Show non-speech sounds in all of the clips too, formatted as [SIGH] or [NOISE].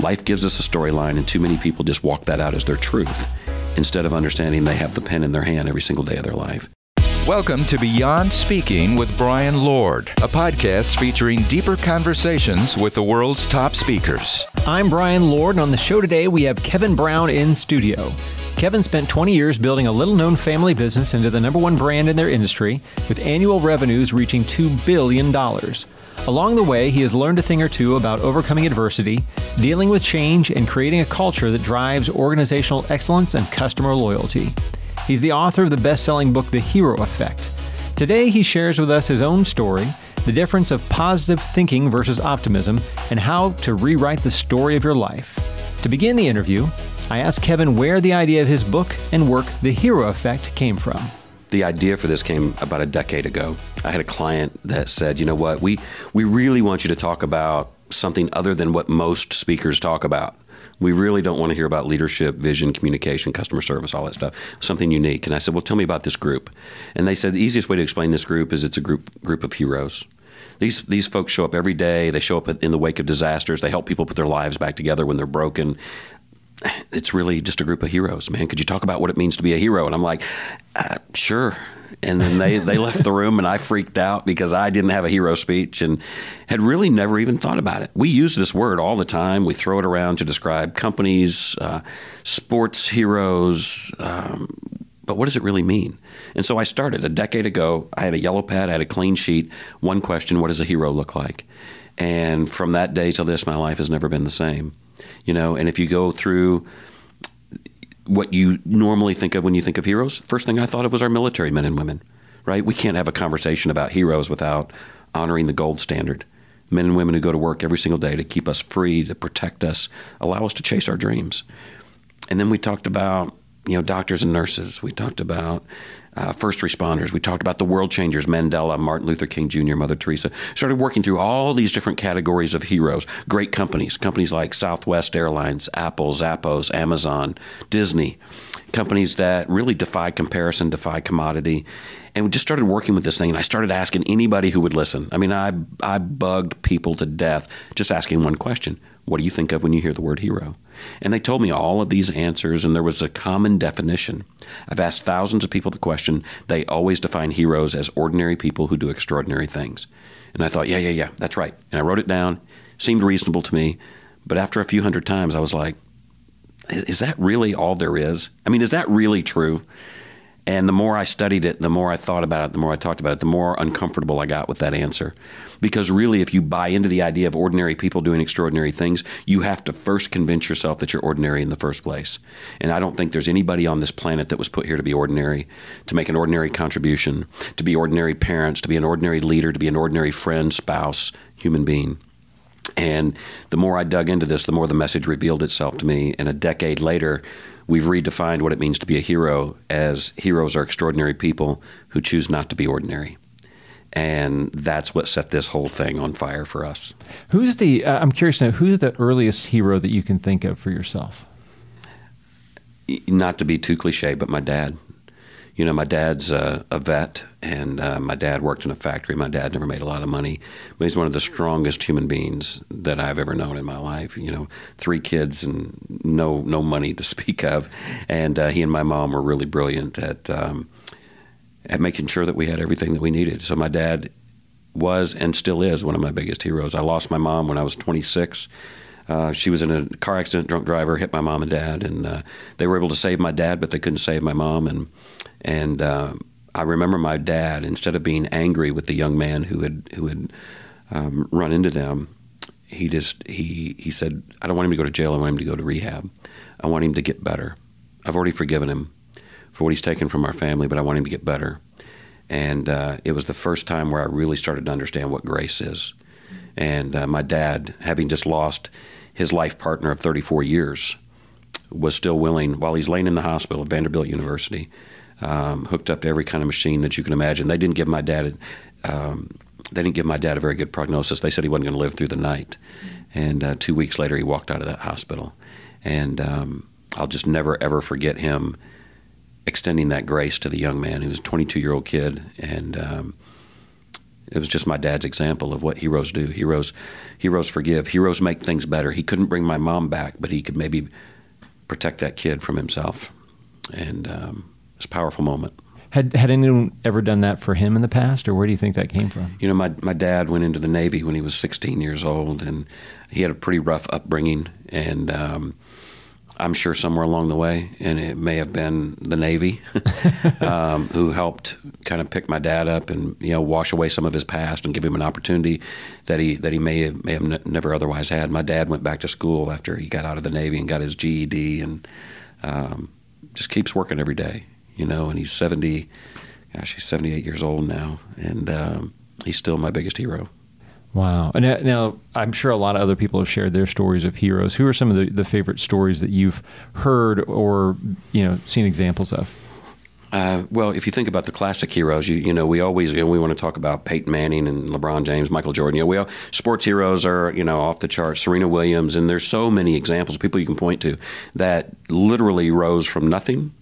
Life gives us a storyline, and too many people just walk that out as their truth instead of understanding they have the pen in their hand every single day of their life. Welcome to Beyond Speaking with Brian Lord, a podcast featuring deeper conversations with the world's top speakers. I'm Brian Lord, and on the show today we have Kevin Brown in studio. Kevin spent 20 years building a little known family business into the number one brand in their industry, with annual revenues reaching $2 billion. Along the way, he has learned a thing or two about overcoming adversity, dealing with change, and creating a culture that drives organizational excellence and customer loyalty. He's the author of the best selling book, The Hero Effect. Today, he shares with us his own story, the difference of positive thinking versus optimism, and how to rewrite the story of your life. To begin the interview, I asked Kevin where the idea of his book and work, The Hero Effect, came from. The idea for this came about a decade ago. I had a client that said, "You know what? We we really want you to talk about something other than what most speakers talk about." we really don't want to hear about leadership, vision, communication, customer service, all that stuff. Something unique. And I said, well, tell me about this group. And they said the easiest way to explain this group is it's a group group of heroes. These these folks show up every day. They show up in the wake of disasters. They help people put their lives back together when they're broken. It's really just a group of heroes, man. Could you talk about what it means to be a hero? And I'm like, uh, sure. And then they, they [LAUGHS] left the room, and I freaked out because I didn't have a hero speech and had really never even thought about it. We use this word all the time. We throw it around to describe companies, uh, sports heroes. Um, but what does it really mean? And so I started a decade ago. I had a yellow pad, I had a clean sheet. One question What does a hero look like? And from that day till this, my life has never been the same. You know, and if you go through what you normally think of when you think of heroes, first thing I thought of was our military men and women, right? We can't have a conversation about heroes without honoring the gold standard. Men and women who go to work every single day to keep us free, to protect us, allow us to chase our dreams. And then we talked about, you know, doctors and nurses. We talked about uh, first responders. We talked about the world changers, Mandela, Martin Luther King Jr., Mother Teresa. Started working through all these different categories of heroes. Great companies, companies like Southwest Airlines, Apple, Zappos, Amazon, Disney, companies that really defy comparison, defy commodity. And we just started working with this thing, and I started asking anybody who would listen. I mean, I, I bugged people to death just asking one question What do you think of when you hear the word hero? And they told me all of these answers, and there was a common definition. I've asked thousands of people the question. They always define heroes as ordinary people who do extraordinary things. And I thought, yeah, yeah, yeah, that's right. And I wrote it down. Seemed reasonable to me. But after a few hundred times, I was like, is that really all there is? I mean, is that really true? And the more I studied it, the more I thought about it, the more I talked about it, the more uncomfortable I got with that answer. Because really, if you buy into the idea of ordinary people doing extraordinary things, you have to first convince yourself that you're ordinary in the first place. And I don't think there's anybody on this planet that was put here to be ordinary, to make an ordinary contribution, to be ordinary parents, to be an ordinary leader, to be an ordinary friend, spouse, human being. And the more I dug into this, the more the message revealed itself to me. And a decade later, we've redefined what it means to be a hero as heroes are extraordinary people who choose not to be ordinary. And that's what set this whole thing on fire for us. Who's the, uh, I'm curious now, who's the earliest hero that you can think of for yourself? Not to be too cliche, but my dad you know, my dad's a, a vet, and uh, my dad worked in a factory. My dad never made a lot of money, but he's one of the strongest human beings that I've ever known in my life. You know, three kids and no no money to [LAUGHS] speak of, and uh, he and my mom were really brilliant at um, at making sure that we had everything that we needed. So my dad was and still is one of my biggest heroes. I lost my mom when I was 26. Uh, she was in a car accident, drunk driver, hit my mom and dad, and uh, they were able to save my dad, but they couldn't save my mom. And and uh, I remember my dad, instead of being angry with the young man who had who had um, run into them, he just he he said, "I don't want him to go to jail. I want him to go to rehab. I want him to get better. I've already forgiven him for what he's taken from our family, but I want him to get better." And uh, it was the first time where I really started to understand what grace is. And uh, my dad, having just lost his life partner of 34 years, was still willing, while he's laying in the hospital at Vanderbilt University, um, hooked up to every kind of machine that you can imagine. They didn't give my dad. Um, they didn't give my dad a very good prognosis. They said he wasn't going to live through the night. And uh, two weeks later, he walked out of that hospital. And um, I'll just never ever forget him extending that grace to the young man who was a 22 year old kid and um, It was just my dad's example of what heroes do. Heroes, heroes forgive. Heroes make things better. He couldn't bring my mom back, but he could maybe protect that kid from himself, and um, it's a powerful moment. Had had anyone ever done that for him in the past, or where do you think that came from? You know, my my dad went into the Navy when he was 16 years old, and he had a pretty rough upbringing, and um, I'm sure somewhere along the way, and it may have been the Navy, [LAUGHS] um, who helped kind of pick my dad up and you know wash away some of his past and give him an opportunity that he that he may have, may have never otherwise had. My dad went back to school after he got out of the Navy and got his GED, and um, just keeps working every day. You know, and he's 70. Gosh, he's 78 years old now, and um, he's still my biggest hero. Wow. And now, now, I'm sure a lot of other people have shared their stories of heroes. Who are some of the, the favorite stories that you've heard or you know seen examples of? Uh, well, if you think about the classic heroes, you, you know, we always you know, we want to talk about Peyton Manning and LeBron James, Michael Jordan. You know, we all, sports heroes are you know off the charts. Serena Williams, and there's so many examples, people you can point to that literally rose from nothing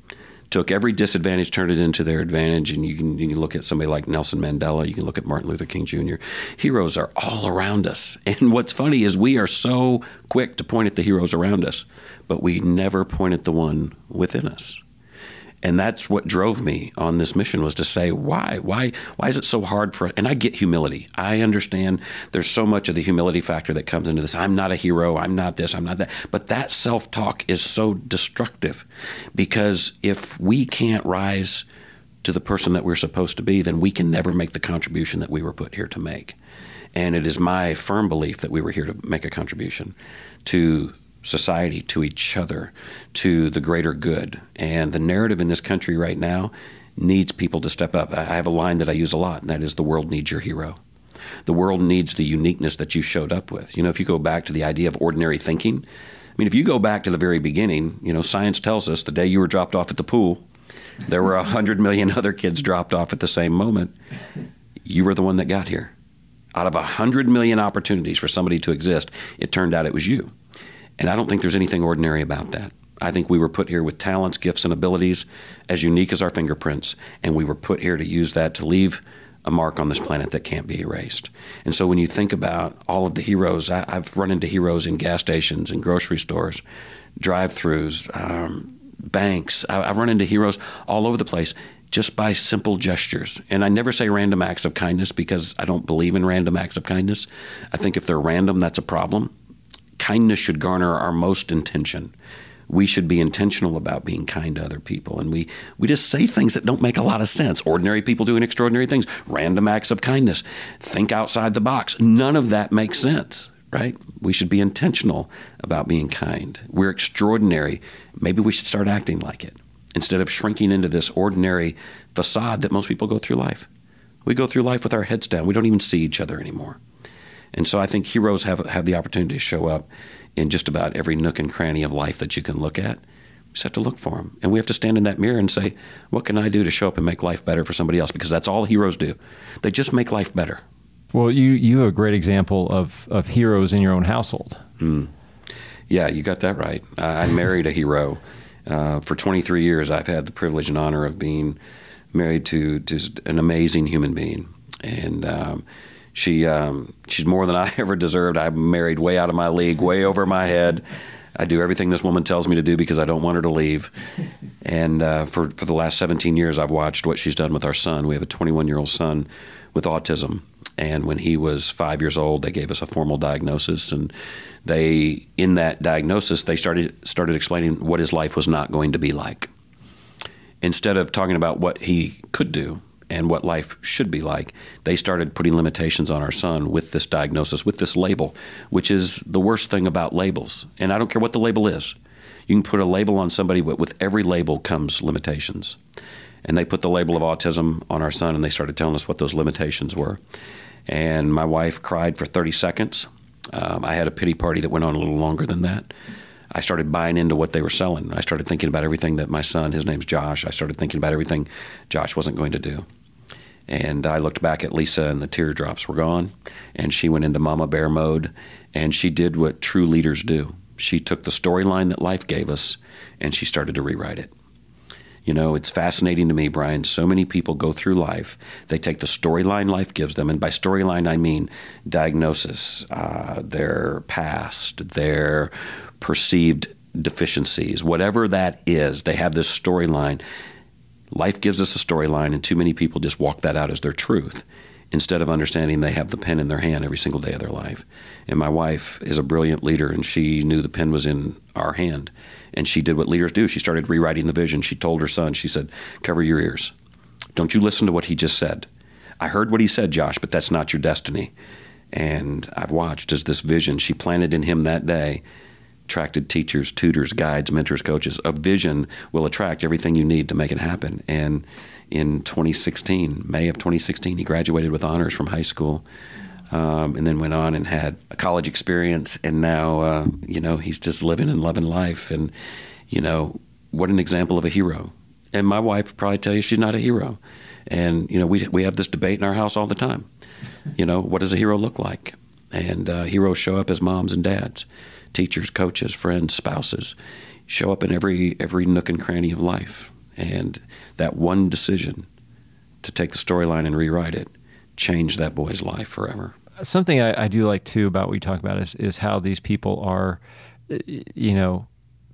took every disadvantage, turned it into their advantage. And you can, you can look at somebody like Nelson Mandela, you can look at Martin Luther King Jr. Heroes are all around us. And what's funny is we are so quick to point at the heroes around us, but we never point at the one within us and that's what drove me on this mission was to say why why why is it so hard for and i get humility. I understand there's so much of the humility factor that comes into this. I'm not a hero. I'm not this. I'm not that. But that self-talk is so destructive because if we can't rise to the person that we're supposed to be then we can never make the contribution that we were put here to make. And it is my firm belief that we were here to make a contribution to society, to each other, to the greater good. And the narrative in this country right now needs people to step up. I have a line that I use a lot, and that is the world needs your hero. The world needs the uniqueness that you showed up with. You know, if you go back to the idea of ordinary thinking, I mean, if you go back to the very beginning, you know, science tells us the day you were dropped off at the pool, there were 100 million other kids dropped off at the same moment. You were the one that got here. Out of 100 million opportunities for somebody to exist, it turned out it was you. And I don't think there's anything ordinary about that. I think we were put here with talents, gifts, and abilities as unique as our fingerprints, and we were put here to use that to leave a mark on this planet that can't be erased. And so when you think about all of the heroes, I, have run into heroes in gas stations and grocery stores, drive throughs, um, banks. I, I've run into heroes all over the place just by simple gestures. And I never say random acts of kindness because I don't believe in random acts of kindness. I think if they're random, that's a problem kindness should garner our most intention. We should be intentional about being kind to other people. And we, we just say things that don't make a lot of sense. Ordinary people doing extraordinary things, random acts of kindness, think outside the box. None of that makes sense, right? We should be intentional about being kind. We're extraordinary. Maybe we should start acting like it instead of shrinking into this ordinary facade that most people go through life. We go through life with our heads down. We don't even see each other anymore. And so I think heroes have have the opportunity to show up in just about every nook and cranny of life that you can look at. We just have to look for them, and we have to stand in that mirror and say, "What can I do to show up and make life better for somebody else?" Because that's all heroes do. They just make life better. Well, you you have a great example of of heroes in your own household. Mm. Yeah, you got that right. I married a hero. Uh, for 23 years, I've had the privilege and honor of being married to, to an amazing human being, and. Um, she um, she's more than I [LAUGHS] ever deserved. I'm married way out of my league, way over my head. I do everything this woman tells me to do because I don't want her to leave. And uh, for for the last 17 years, I've watched what she's done with our son. We have a 21 year old son with autism. And when he was five years old, they gave us a formal diagnosis, and they, in that diagnosis, they started started explaining what his life was not going to be like. Instead of talking about what he could do, and what life should be like, they started putting limitations on our son with this diagnosis, with this label, which is the worst thing about labels. And I don't care what the label is. You can put a label on somebody, but with every label comes limitations. And they put the label of autism on our son, and they started telling us what those limitations were. And my wife cried for 30 seconds. Um, I had a pity party that went on a little longer than that. I started buying into what they were selling. I started thinking about everything that my son, his name's Josh, I started thinking about everything Josh wasn't going to do. And I looked back at Lisa, and the teardrops were gone. And she went into mama bear mode, and she did what true leaders do. She took the storyline that life gave us, and she started to rewrite it. You know, it's fascinating to me, Brian. So many people go through life. They take the storyline life gives them, and by storyline I mean diagnosis, uh, their past, their perceived deficiencies, whatever that is. They have this storyline. Life gives us a storyline, and too many people just walk that out as their truth instead of understanding they have the pen in their hand every single day of their life. And my wife is a brilliant leader, and she knew the pen was in our hand. And she did what leaders do. She started rewriting the vision. She told her son, she said, Cover your ears. Don't you listen to what he just said. I heard what he said, Josh, but that's not your destiny. And I've watched as this vision she planted in him that day attracted teachers, tutors, guides, mentors, coaches. A vision will attract everything you need to make it happen. And in 2016, May of 2016, he graduated with honors from high school. Um, and then went on and had a college experience, and now uh, you know he's just living and loving life, and you know what an example of a hero. And my wife would probably tell you she's not a hero, and you know we we have this debate in our house all the time. You know what does a hero look like? And uh, heroes show up as moms and dads, teachers, coaches, friends, spouses, show up in every every nook and cranny of life. And that one decision to take the storyline and rewrite it changed that boy's life forever. Something I, I do like too about what you talk about is is how these people are, you know,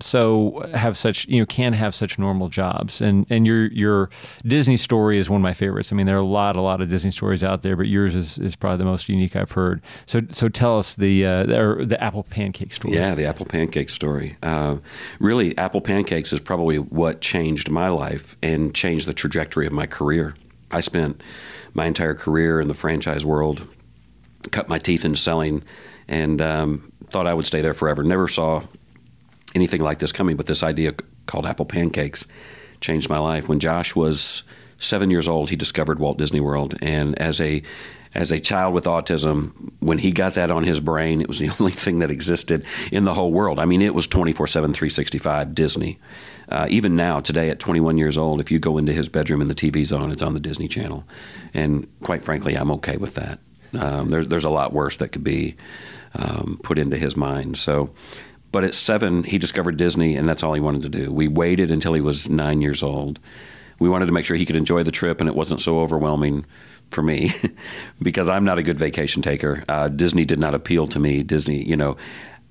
so have such you know can have such normal jobs and and your your Disney story is one of my favorites. I mean there are a lot a lot of Disney stories out there, but yours is, is probably the most unique I've heard. So so tell us the uh, the, the apple pancake story. Yeah, the apple pancake story. Uh, really, apple pancakes is probably what changed my life and changed the trajectory of my career. I spent my entire career in the franchise world, cut my teeth in selling, and um, thought I would stay there forever. Never saw anything like this coming, but this idea called apple pancakes changed my life. When Josh was seven years old, he discovered Walt Disney World, and as a as a child with autism, when he got that on his brain, it was the [LAUGHS] only thing that existed in the whole world. I mean, it was 24 7, 365 Disney. Uh, even now, today at 21 years old, if you go into his bedroom and the TV's on, it's on the Disney Channel. And quite frankly, I'm okay with that. Um, there's, there's a lot worse that could be um, put into his mind. So, but at seven, he discovered Disney, and that's all he wanted to do. We waited until he was nine years old. We wanted to make sure he could enjoy the trip, and it wasn't so overwhelming for me [LAUGHS] because I'm not a good vacation taker. Uh, Disney did not appeal to me. Disney, you know,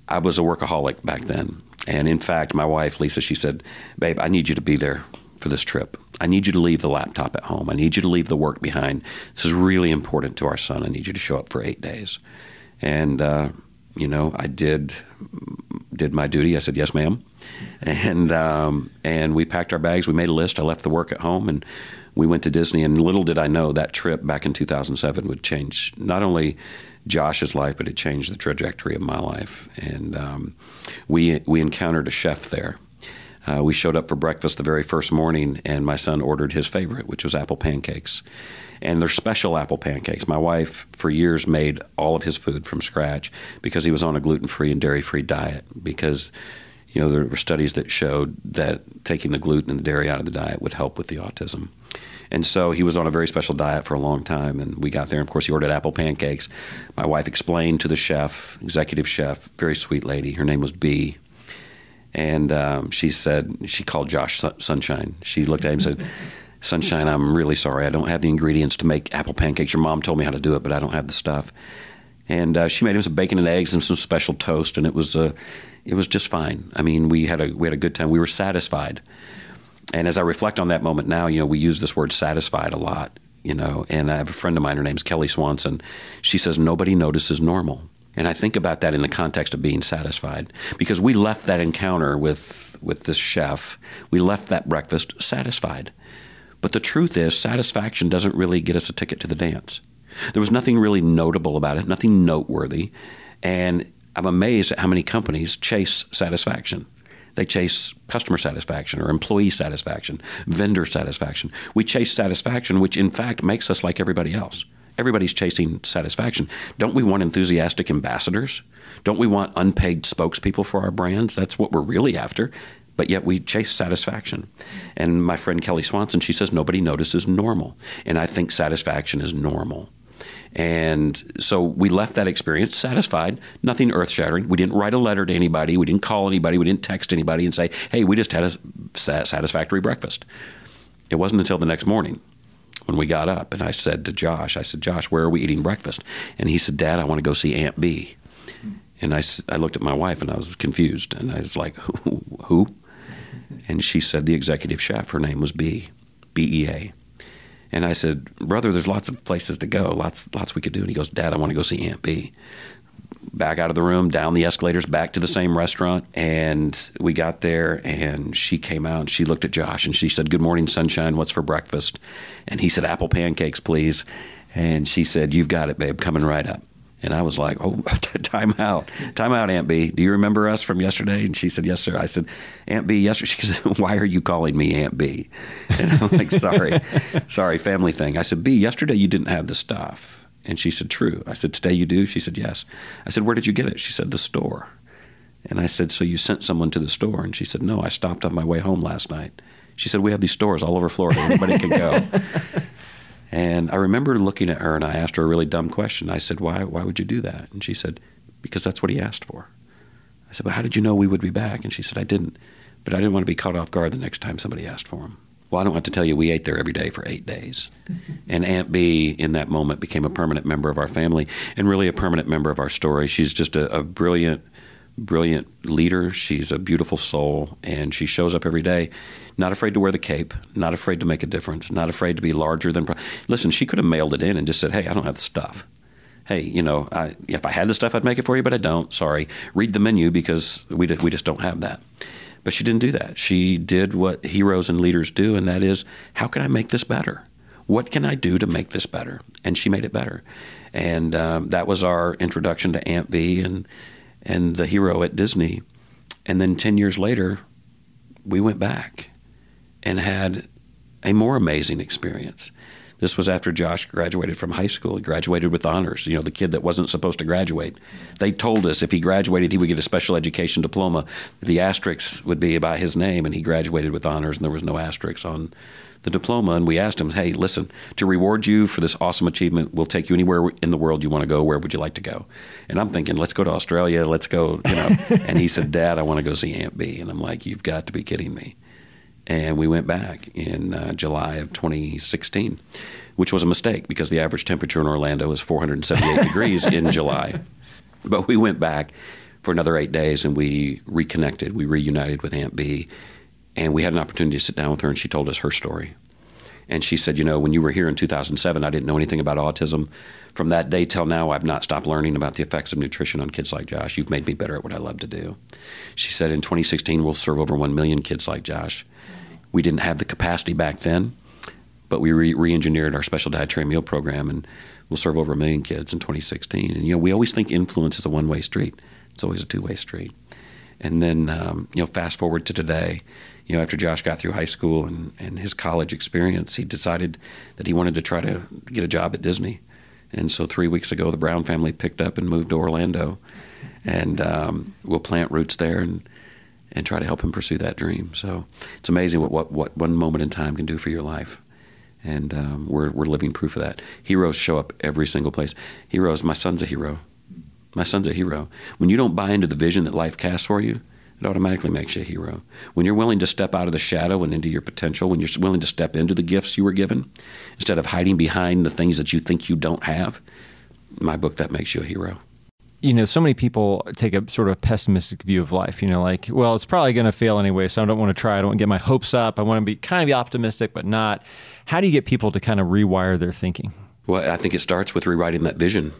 I was a workaholic back then. And in fact, my wife, Lisa, she said, Babe, I need you to be there for this trip. I need you to leave the laptop at home. I need you to leave the work behind. This is really important to our son. I need you to show up for eight days. And, uh, you know, I did did my duty. I said, "Yes, ma'am," and um, and we packed our bags. We made a list. I left the work at home, and we went to Disney. And little did I know that trip back in 2007 would change not only Josh's life, but it changed the trajectory of my life. And um, we we encountered a chef there. Uh, we showed up for breakfast the very first morning, and my son ordered his favorite, which was apple pancakes and they're special apple pancakes. My wife, for years, made all of his food from scratch because he was on a gluten free and dairy free diet. Because you know there were studies that showed that taking the gluten and the dairy out of the diet would help with the autism. And so he was on a very special diet for a long time. And we got there, and of course, he ordered apple pancakes. My wife explained to the chef, executive chef, very sweet lady. Her name was B. And um, she said, she called Josh Sunshine. She looked at him and said, Sunshine, I'm really sorry. I don't have the ingredients to make apple pancakes. Your mom told me how to do it, but I don't have the stuff. And uh, she made him some bacon and eggs and some special toast, and it was uh, it was just fine. I mean, we had a we had a good time. We were satisfied. And as I reflect on that moment now, you know, we use this word satisfied a lot, you know. And I have a friend of mine. Her name's Kelly Swanson. She says nobody notices normal. And I think about that in the context of being satisfied because we left that encounter with with this chef. We left that breakfast satisfied. But the truth is, satisfaction doesn't really get us a ticket to the dance. There was nothing really notable about it, nothing noteworthy. And I'm amazed at how many companies chase satisfaction. They chase customer satisfaction or employee satisfaction, vendor satisfaction. We chase satisfaction, which in fact makes us like everybody else. Everybody's chasing satisfaction. Don't we want enthusiastic ambassadors? Don't we want unpaid spokespeople for our brands? That's what we're really after but yet we chase satisfaction. And my friend Kelly Swanson, she says nobody notices normal. And I think satisfaction is normal. And so we left that experience satisfied, nothing earth shattering. We didn't write a letter to anybody. We didn't call anybody. We didn't text anybody and say, hey, we just had a satisfactory breakfast. It wasn't until the next morning when we got up and I said to Josh, I said, Josh, where are we eating breakfast? And he said, Dad, I want to go see Aunt B. And I, I looked at my wife and I was confused. And I was like, who? who? And she said, the executive chef. Her name was B, B E A. And I said, brother, there's lots of places to go, lots, lots we could do. And he goes, Dad, I want to go see Aunt Bee. Back out of the room, down the escalators, back to the same restaurant. And we got there, and she came out and she looked at Josh and she said, Good morning, sunshine. What's for breakfast? And he said, Apple pancakes, please. And she said, You've got it, babe, coming right up. And I was like, oh, [LAUGHS] time out. Time out, Aunt B. Do you remember us from yesterday? And she said, yes, sir. I said, Aunt B, yesterday. [LAUGHS] She said, why are you calling me Aunt B? [LAUGHS] And I'm like, sorry, sorry, family thing. I said, B, yesterday you didn't have the stuff. And she said, true. I said, today you do? She said, yes. I said, where did you get it? She said, the store. And I said, so you sent someone to the store? And she said, no, I stopped on my way home last night. She said, we have these stores all over Florida. Anybody can go. [LAUGHS] And I remember looking at her and I asked her a really dumb question. I said, Why, why would you do that? And she said, Because that's what he asked for. I said, But how did you know we would be back? And she said, I didn't. But I didn't want to be caught off guard the next time somebody asked for him. Well, I don't have to tell you, we ate there every day for eight days. Mm-hmm. And Aunt B, in that moment, became a permanent member of our family and really a permanent member of our story. She's just a, a brilliant, brilliant leader. She's a beautiful soul, and she shows up every day not afraid to wear the cape, not afraid to make a difference, not afraid to be larger than. Listen, she could have mailed it in and just said, "Hey, I don't have the stuff." Hey, you know, I, if I had the stuff, I'd make it for you, but I don't. Sorry. Read the menu because we we just don't have that. But she didn't do that. She did what heroes and leaders do, and that is, how can I make this better? What can I do to make this better? And she made it better. And um, that was our introduction to Aunt B and and the hero at Disney. And then ten years later, we went back and had a more amazing experience. This was after Josh graduated from high school. He graduated with honors. You know, the kid that wasn't supposed to graduate. They told us if he graduated, he would get a special education diploma. The asterisk would be by his name, and he graduated with honors, and there was no asterisk on the diploma. And we asked him, "Hey, listen, to reward you for this awesome achievement, we'll take you anywhere in the world you want to go. Where would you like to go?" And I'm thinking, "Let's go to Australia. Let's go." You know. [LAUGHS] and he said, "Dad, I want to go see Aunt B." And I'm like, "You've got to be kidding me." And we went back in uh, July of 2016, which was a mistake because the average temperature in Orlando is 478 [LAUGHS] degrees in July. But we went back for another eight days and we reconnected. We reunited with Aunt B, and we had an opportunity to sit down with her, and she told us her story. And she said, You know, when you were here in 2007, I didn't know anything about autism. From that day till now, I've not stopped learning about the effects of nutrition on kids like Josh. You've made me better at what I love to do. She said, In 2016, we'll serve over 1 million kids like Josh. We didn't have the capacity back then, but we re engineered our special dietary meal program and we'll serve over a million kids in 2016. And, you know, we always think influence is a one way street, it's always a two way street. And then, um, you know, fast forward to today, you know, after Josh got through high school and, and his college experience, he decided that he wanted to try to get a job at Disney. And so three weeks ago, the Brown family picked up and moved to Orlando. And um, we'll plant roots there and, and try to help him pursue that dream. So it's amazing what, what, what one moment in time can do for your life. And um, we're, we're living proof of that. Heroes show up every single place. Heroes, my son's a hero. My son's a hero. When you don't buy into the vision that life casts for you, it automatically makes you a hero. When you're willing to step out of the shadow and into your potential, when you're willing to step into the gifts you were given, instead of hiding behind the things that you think you don't have, my book, that makes you a hero you know, so many people take a sort of pessimistic view of life. You know, like, well, it's probably going to fail anyway, so I don't want to try. I don't want to get my hopes up. I want to be kind of be optimistic, but not. How do you get people to kind of rewire their thinking? Well, I think it starts with rewriting that vision,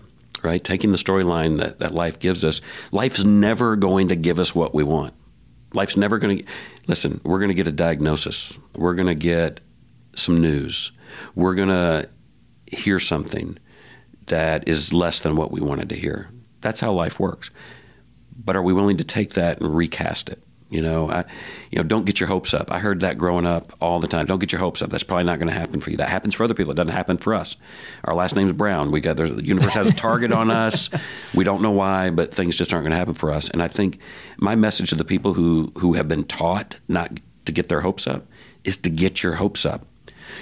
right? Taking the storyline that, that life gives us. Life's never going to give us what we want. Life's never going to. Listen, we're going to get a diagnosis. We're going to get some news. We're going to hear something that is less than what we wanted to hear that's how life works. But are we willing to take that and recast it? You know, I, you know, don't get your hopes up. I heard that growing up all the time. Don't get your hopes up. That's probably not going to happen for you. That happens for other people. It doesn't happen for us. Our last name is Brown. We got the universe has a target on us. [LAUGHS] We don't know why, but things just aren't going to happen for us. And I think my message to the people who who have been taught not to get their hopes up is to get your hopes up.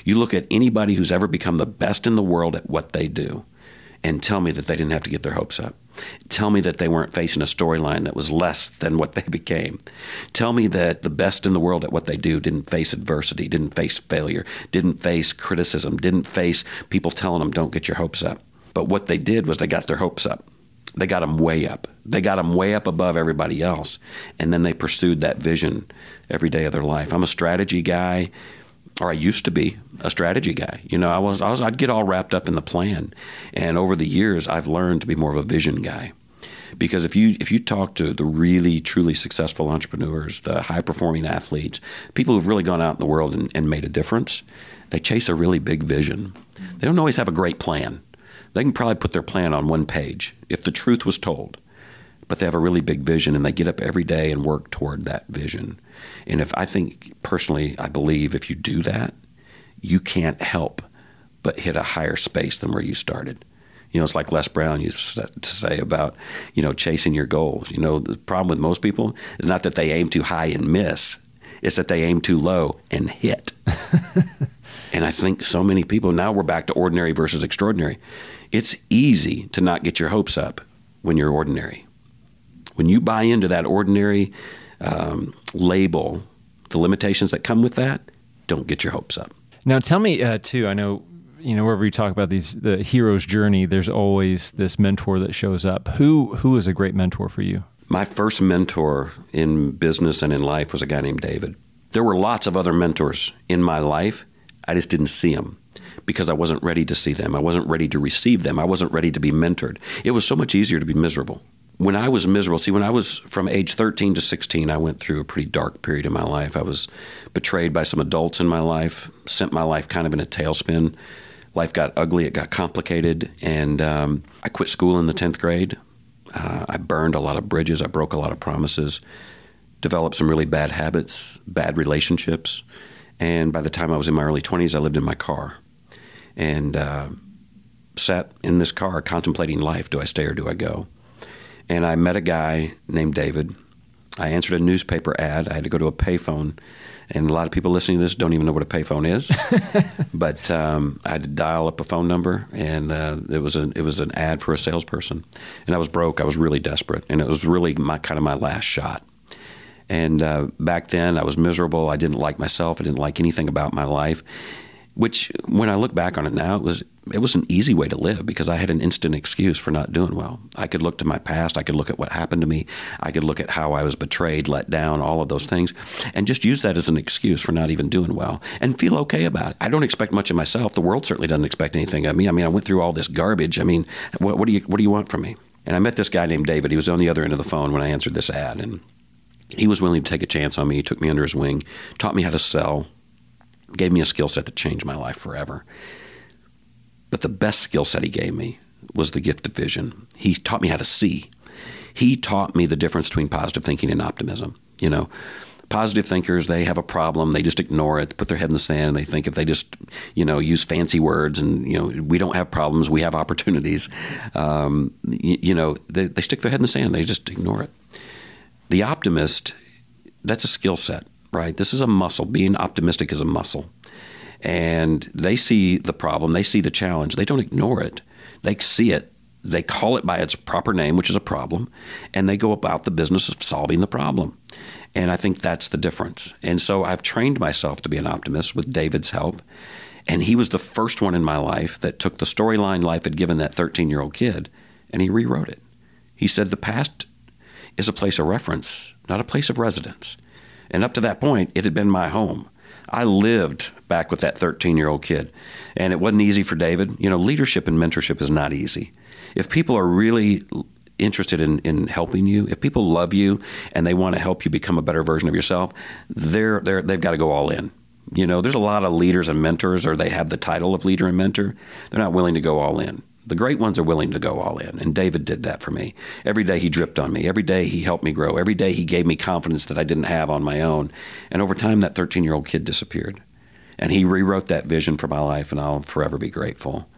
You look at anybody who's ever become the best in the world at what they do, and tell me that they didn't have to get their hopes up Tell me that they weren't facing a storyline that was less than what they [LAUGHS] became. Tell me that the best in the world at what they do didn't face adversity, didn't face failure, didn't face criticism, didn't face people telling them, don't get your hopes up. But what they did was they got their hopes up. They got them way up. They got them way up above everybody else. And then they pursued that vision every day of their life. I'm a strategy guy or I used to be a strategy guy. You know, I was, I was I'd get all wrapped up in the plan. And over the years I've learned to be more of a vision guy. Because if you if you talk to the really truly successful entrepreneurs, the high performing athletes, people who've really gone out in the world and, and made a difference, they chase a really big vision. They don't always have a great plan. They can probably put their plan on one page if the truth was told but they have a really big vision and they get up every day and work toward that vision. And if I think personally, I believe if you do that, you can't help but hit a higher space than where you started. You know, it's like Les Brown used to say about, you know, chasing your goals. You know, the problem with most people is not that they aim too high and miss, it's that they aim too low and hit. [LAUGHS] and I think so many people, now we're back to ordinary versus extraordinary. It's easy to not get your hopes up when you're ordinary. When you buy into that ordinary um, label, the limitations that come with that, don't get your hopes up. Now, tell me uh, too. I know you know wherever you talk about these the hero's journey, there's always this mentor that shows up. Who who is a great mentor for you? My first mentor in business and in life was a guy named David. There were lots of other mentors in my life. I just didn't see them because I wasn't ready to see them. I wasn't ready to receive them. I wasn't ready to be mentored. It was so much easier to be miserable when I was miserable, see, when I was from age 13 to 16, I went through a pretty dark period in my life. I was betrayed by some adults in my life, sent my life kind of in a tailspin. Life got ugly, it got complicated, and um, I quit school in the 10th grade. Uh, I burned a lot of bridges, I broke a lot of promises, developed some really bad habits, bad relationships. And by the time I was in my early 20s, I lived in my car and uh, sat in this car contemplating life do I stay or do I go? And I met a guy named David. I answered a newspaper ad. I had to go to a payphone, and a lot of people listening to this don't even know what a payphone is. [LAUGHS] but um, I had to dial up a phone number, and uh, it was a it was an ad for a salesperson. And I was broke. I was really desperate, and it was really my kind of my last shot. And uh, back then, I was miserable. I didn't like myself. I didn't like anything about my life. Which, when I look back on it now, it was it was an easy way to live because I had an instant excuse for not doing well. I could look to my past, I could look at what happened to me, I could look at how I was betrayed, let down, all of those things, and just use that as an excuse for not even doing well and feel okay about it. I don't expect much of myself. The world certainly doesn't expect anything of me. I mean, I went through all this garbage. I mean, what, what do you what do you want from me? And I met this guy named David. He was on the other end of the phone when I answered this ad, and he was willing to take a chance on me. He took me under his wing, taught me how to sell, gave me a skill set that changed my life forever. But the best skill set he gave me was the gift of vision. He taught me how to see. He taught me the difference between positive thinking and optimism. You know, positive thinkers they have a problem they just ignore it put their head in the sand and they think if they just you know use fancy words and you know we don't have problems we have opportunities um, you, you, know they, they stick their head in the sand they just ignore it the optimist that's a skill set right this is a muscle being optimistic is a muscle and they see the problem, they see the challenge, they don't ignore it. They see it, they call it by its proper name, which is a problem, and they go about the business of solving the problem. And I think that's the difference. And so I've trained myself to be an optimist with David's help. And he was the first one in my life that took the storyline life had given that 13 year old kid and he rewrote it. He said the past is a place of reference, not a place of residence. And up to that point, it had been my home. I lived back with that 13 year old kid, and it wasn't easy for David. You know, leadership and mentorship is not easy. If people are really interested in, in helping you, if people love you and they want to help you become a better version of yourself, they're, they're, they've got to go all in. You know, there's a lot of leaders and mentors, or they have the title of leader and mentor. They're not willing to go all in. The great ones are willing to go all in, and David did that for me. Every day he dripped on me. Every day he helped me grow. Every day he gave me confidence that I didn't have on my own. And over time, that 13 year old kid disappeared. And he rewrote that vision for my life, and I'll forever be grateful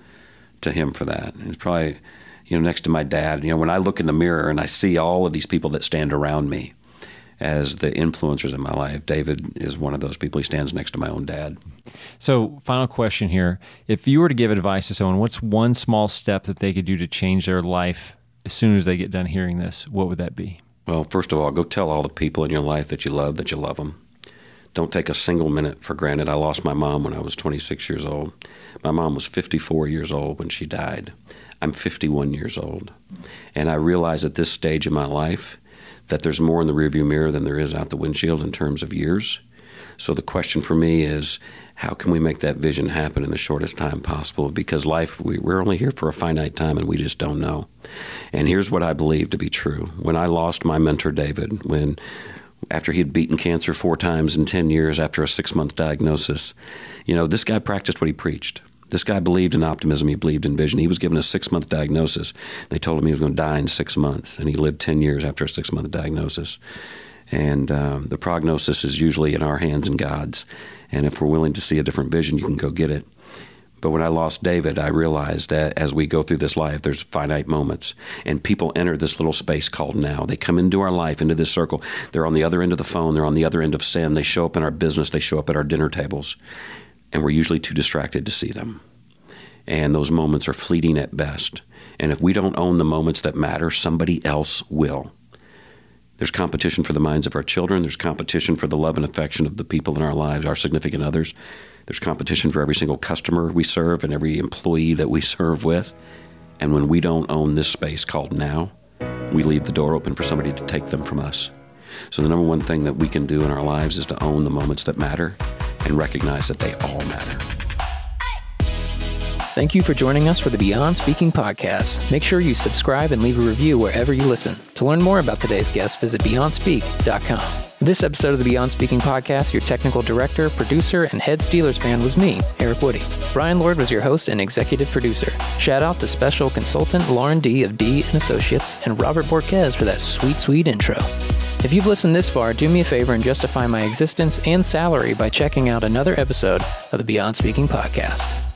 to him for that. It's probably, you know, next to my dad. You know, when I look in the mirror and I see all of these people that stand around me, as the influencers in my life. David is one of those people. He stands next to my own dad. So, final question here. If you were to give advice to someone, what's one small step that they could do to change their life as soon as they get done hearing this, what would that be? Well, first of all, go tell all the people in your life that you love that you love them. Don't take a single minute for granted. I lost my mom when I was 26 years old. My mom was 54 years old when she died. I'm 51 years old. And I realize at this stage in my life that there's more in the rearview mirror than there is out the windshield in terms of years. So the question for me is how can we make that vision happen in the shortest time possible? Because life, we, we're only here for a finite time and we just don't know. And here's what I believe to be true. When I lost my mentor, David, when after he had beaten cancer four times in 10 years after a six month diagnosis, you know, this guy practiced what he preached. This guy believed in optimism. He believed in vision. He was given a six month diagnosis. They told him he was going to die in six months, and he lived 10 years after a six month diagnosis. And um, the prognosis is usually in our hands and God's. And if we're willing to see a different vision, you can go get it. But when I lost David, I realized that as we go through this life, there's finite moments. And people enter this little space called now. They come into our life, into this circle. They're on the other end of the phone, they're on the other end of sin. They show up in our business, they show up at our dinner tables and we're usually too distracted to see them. And those moments are fleeting at best. And if we don't own the moments that matter, somebody else will. There's competition for the minds of our children. There's competition for the love and affection of the people in our lives, our significant others. There's competition for every single customer we serve and every employee that we [LAUGHS] serve with. And when we don't own this space called now, we leave the door open for somebody to take them from us. So, the number one thing that we can do in our lives is to own the moments that matter and recognize that they all matter. Thank you for joining us for the Beyond Speaking podcast. Make sure you subscribe and leave a review wherever you listen. To learn more about today's guest, visit BeyondSpeak.com. This episode of the Beyond Speaking podcast, your technical director, producer, and head Steelers fan was me, Eric Woody. Brian Lord was your host and executive producer. Shout out to special consultant Lauren D of D and Associates and Robert Borquez for that sweet, sweet intro. If you've listened this far, do me a favor and justify my existence and salary by checking out another episode of the Beyond Speaking podcast.